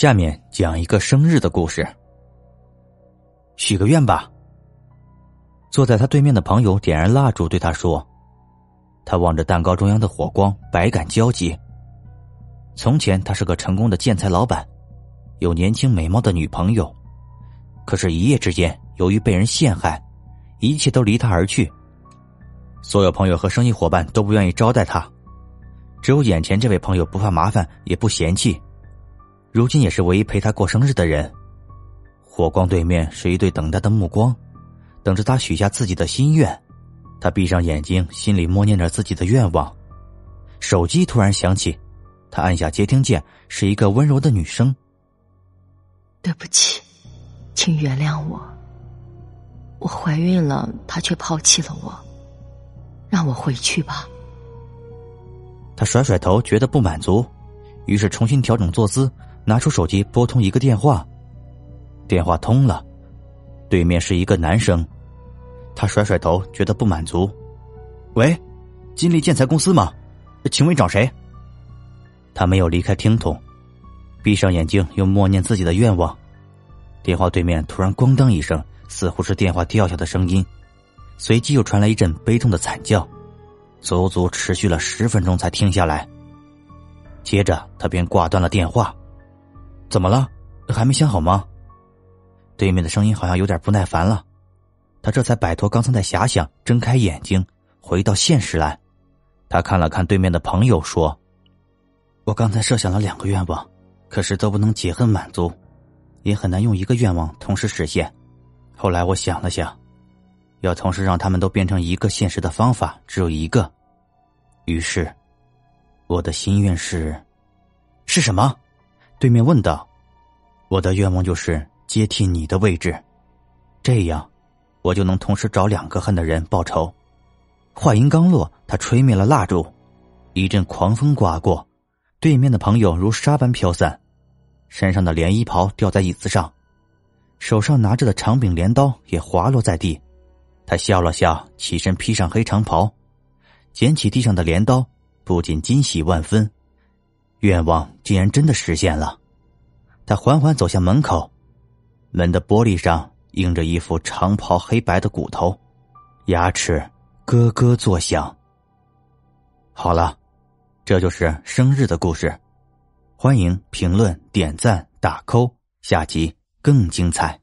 下面讲一个生日的故事。许个愿吧。坐在他对面的朋友点燃蜡烛，对他说：“他望着蛋糕中央的火光，百感交集。从前他是个成功的建材老板，有年轻美貌的女朋友，可是，一夜之间，由于被人陷害，一切都离他而去。所有朋友和生意伙伴都不愿意招待他，只有眼前这位朋友不怕麻烦，也不嫌弃。”如今也是唯一陪他过生日的人。火光对面是一对等待的目光，等着他许下自己的心愿。他闭上眼睛，心里默念着自己的愿望。手机突然响起，他按下接听键，是一个温柔的女声：“对不起，请原谅我。我怀孕了，他却抛弃了我，让我回去吧。”他甩甩头，觉得不满足，于是重新调整坐姿。拿出手机拨通一个电话，电话通了，对面是一个男生，他甩甩头，觉得不满足。喂，金立建材公司吗？请问找谁？他没有离开听筒，闭上眼睛，又默念自己的愿望。电话对面突然咣当一声，似乎是电话掉下的声音，随即又传来一阵悲痛的惨叫，足足持续了十分钟才停下来。接着他便挂断了电话。怎么了？还没想好吗？对面的声音好像有点不耐烦了，他这才摆脱刚才的遐想，睁开眼睛，回到现实来。他看了看对面的朋友，说：“我刚才设想了两个愿望，可是都不能解恨满足，也很难用一个愿望同时实现。后来我想了想，要同时让他们都变成一个现实的方法只有一个。于是，我的心愿是，是什么？”对面问道：“我的愿望就是接替你的位置，这样我就能同时找两个恨的人报仇。”话音刚落，他吹灭了蜡烛，一阵狂风刮过，对面的朋友如沙般飘散，身上的连衣袍掉在椅子上，手上拿着的长柄镰刀也滑落在地。他笑了笑，起身披上黑长袍，捡起地上的镰刀，不禁惊喜万分。愿望竟然真的实现了，他缓缓走向门口，门的玻璃上映着一副长袍黑白的骨头，牙齿咯咯作响。好了，这就是生日的故事，欢迎评论、点赞、打 call，下集更精彩。